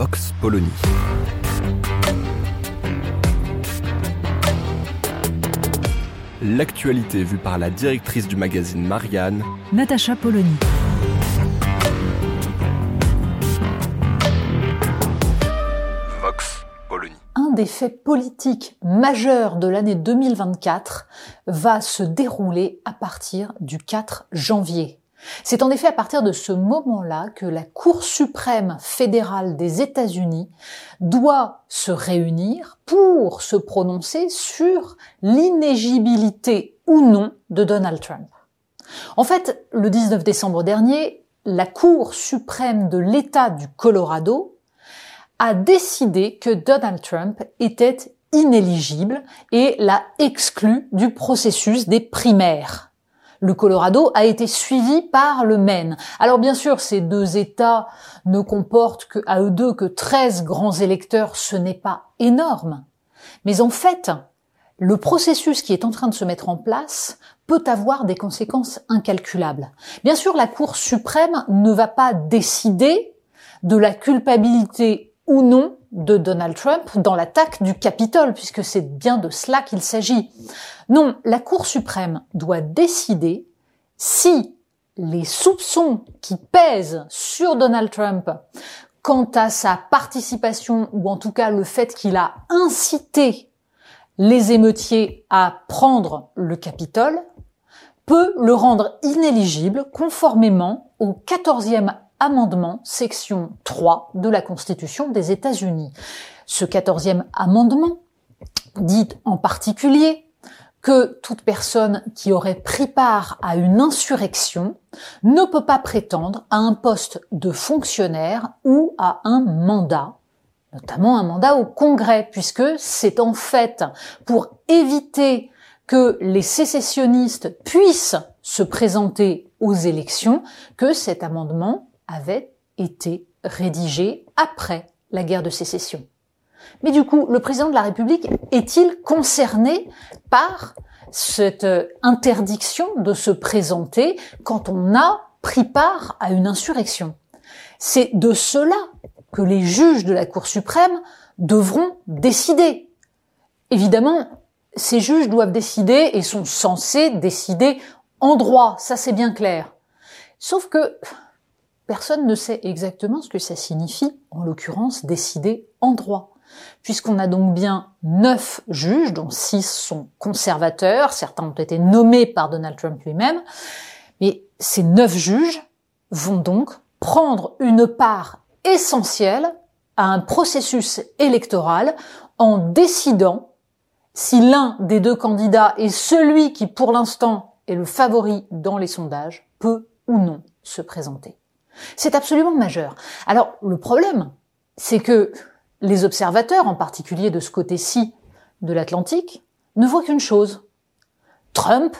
Vox Polony. L'actualité vue par la directrice du magazine Marianne, Natacha Polony. Vox Polony. un des faits politiques majeurs de l'année 2024 va se dérouler à partir du 4 janvier. C'est en effet à partir de ce moment-là que la Cour suprême fédérale des États-Unis doit se réunir pour se prononcer sur l'inégibilité ou non de Donald Trump. En fait, le 19 décembre dernier, la Cour suprême de l'État du Colorado a décidé que Donald Trump était inéligible et l'a exclu du processus des primaires. Le Colorado a été suivi par le Maine. Alors bien sûr, ces deux États ne comportent que, à eux deux que 13 grands électeurs, ce n'est pas énorme. Mais en fait, le processus qui est en train de se mettre en place peut avoir des conséquences incalculables. Bien sûr, la Cour suprême ne va pas décider de la culpabilité ou non de Donald Trump dans l'attaque du Capitole, puisque c'est bien de cela qu'il s'agit. Non, la Cour suprême doit décider si les soupçons qui pèsent sur Donald Trump quant à sa participation, ou en tout cas le fait qu'il a incité les émeutiers à prendre le Capitole, peut le rendre inéligible conformément au 14e amendement, section 3 de la Constitution des États-Unis. Ce 14e amendement dit en particulier que toute personne qui aurait pris part à une insurrection ne peut pas prétendre à un poste de fonctionnaire ou à un mandat, notamment un mandat au Congrès, puisque c'est en fait pour éviter que les sécessionnistes puissent se présenter aux élections que cet amendement avait été rédigé après la guerre de sécession. Mais du coup, le président de la République est-il concerné par cette interdiction de se présenter quand on a pris part à une insurrection? C'est de cela que les juges de la Cour suprême devront décider. Évidemment, ces juges doivent décider et sont censés décider en droit, ça c'est bien clair. Sauf que personne ne sait exactement ce que ça signifie, en l'occurrence décider en droit. Puisqu'on a donc bien neuf juges, dont six sont conservateurs, certains ont été nommés par Donald Trump lui-même, mais ces neuf juges vont donc prendre une part essentielle à un processus électoral en décidant si l'un des deux candidats est celui qui pour l'instant est le favori dans les sondages, peut ou non se présenter. C'est absolument majeur. Alors le problème, c'est que les observateurs, en particulier de ce côté-ci de l'Atlantique, ne voient qu'une chose. Trump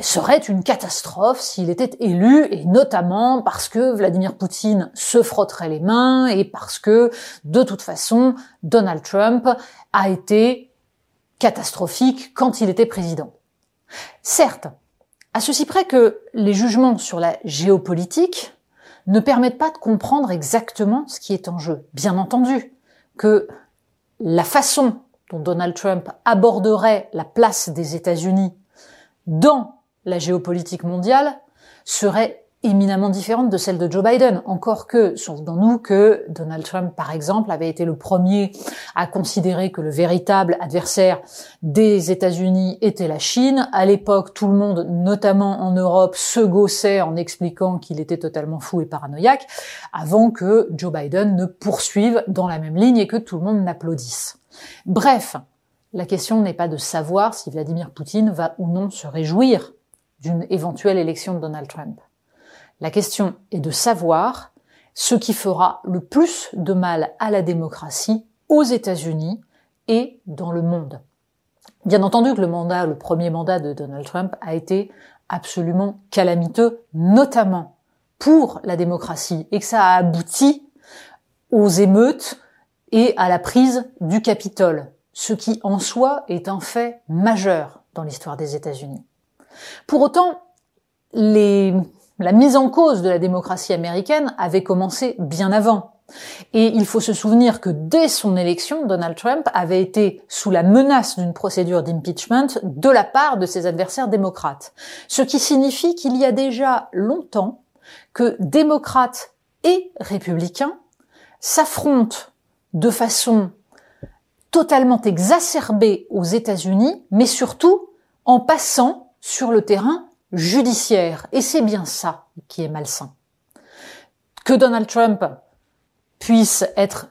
serait une catastrophe s'il était élu, et notamment parce que Vladimir Poutine se frotterait les mains et parce que, de toute façon, Donald Trump a été catastrophique quand il était président. Certes, à ceci près que les jugements sur la géopolitique ne permettent pas de comprendre exactement ce qui est en jeu. Bien entendu que la façon dont Donald Trump aborderait la place des États-Unis dans la géopolitique mondiale serait éminemment différente de celle de Joe Biden. Encore que, souvenons-nous que Donald Trump, par exemple, avait été le premier à considérer que le véritable adversaire des États-Unis était la Chine. À l'époque, tout le monde, notamment en Europe, se gaussait en expliquant qu'il était totalement fou et paranoïaque, avant que Joe Biden ne poursuive dans la même ligne et que tout le monde n'applaudisse. Bref, la question n'est pas de savoir si Vladimir Poutine va ou non se réjouir d'une éventuelle élection de Donald Trump. La question est de savoir ce qui fera le plus de mal à la démocratie aux États-Unis et dans le monde. Bien entendu que le mandat, le premier mandat de Donald Trump a été absolument calamiteux, notamment pour la démocratie, et que ça a abouti aux émeutes et à la prise du Capitole, ce qui en soi est un fait majeur dans l'histoire des États-Unis. Pour autant, les, la mise en cause de la démocratie américaine avait commencé bien avant. Et il faut se souvenir que dès son élection, Donald Trump avait été sous la menace d'une procédure d'impeachment de la part de ses adversaires démocrates. Ce qui signifie qu'il y a déjà longtemps que démocrates et républicains s'affrontent de façon totalement exacerbée aux États-Unis, mais surtout en passant sur le terrain judiciaire. Et c'est bien ça qui est malsain. Que Donald Trump puisse être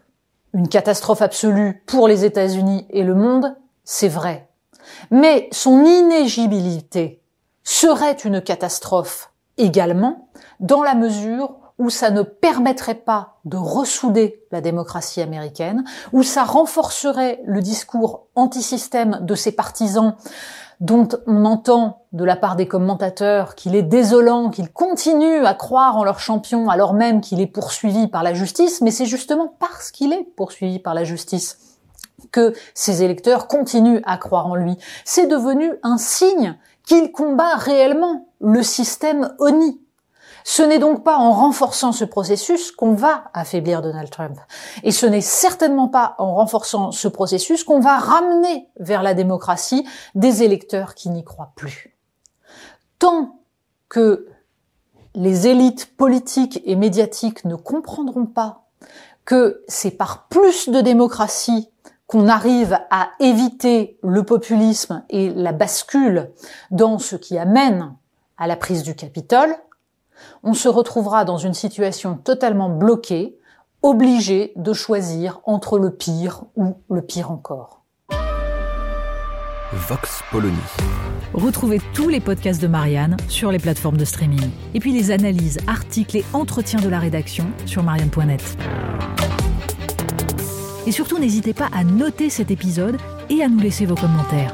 une catastrophe absolue pour les États-Unis et le monde, c'est vrai. Mais son inégibilité serait une catastrophe également dans la mesure où ça ne permettrait pas de ressouder la démocratie américaine, où ça renforcerait le discours antisystème de ses partisans dont on entend de la part des commentateurs qu'il est désolant, qu'il continue à croire en leur champion alors même qu'il est poursuivi par la justice, mais c'est justement parce qu'il est poursuivi par la justice que ses électeurs continuent à croire en lui. C'est devenu un signe qu'il combat réellement le système ONI, ce n'est donc pas en renforçant ce processus qu'on va affaiblir Donald Trump. Et ce n'est certainement pas en renforçant ce processus qu'on va ramener vers la démocratie des électeurs qui n'y croient plus. Tant que les élites politiques et médiatiques ne comprendront pas que c'est par plus de démocratie qu'on arrive à éviter le populisme et la bascule dans ce qui amène à la prise du Capitole, on se retrouvera dans une situation totalement bloquée, obligé de choisir entre le pire ou le pire encore. Vox Polony. Retrouvez tous les podcasts de Marianne sur les plateformes de streaming. Et puis les analyses, articles et entretiens de la rédaction sur marianne.net. Et surtout, n'hésitez pas à noter cet épisode et à nous laisser vos commentaires.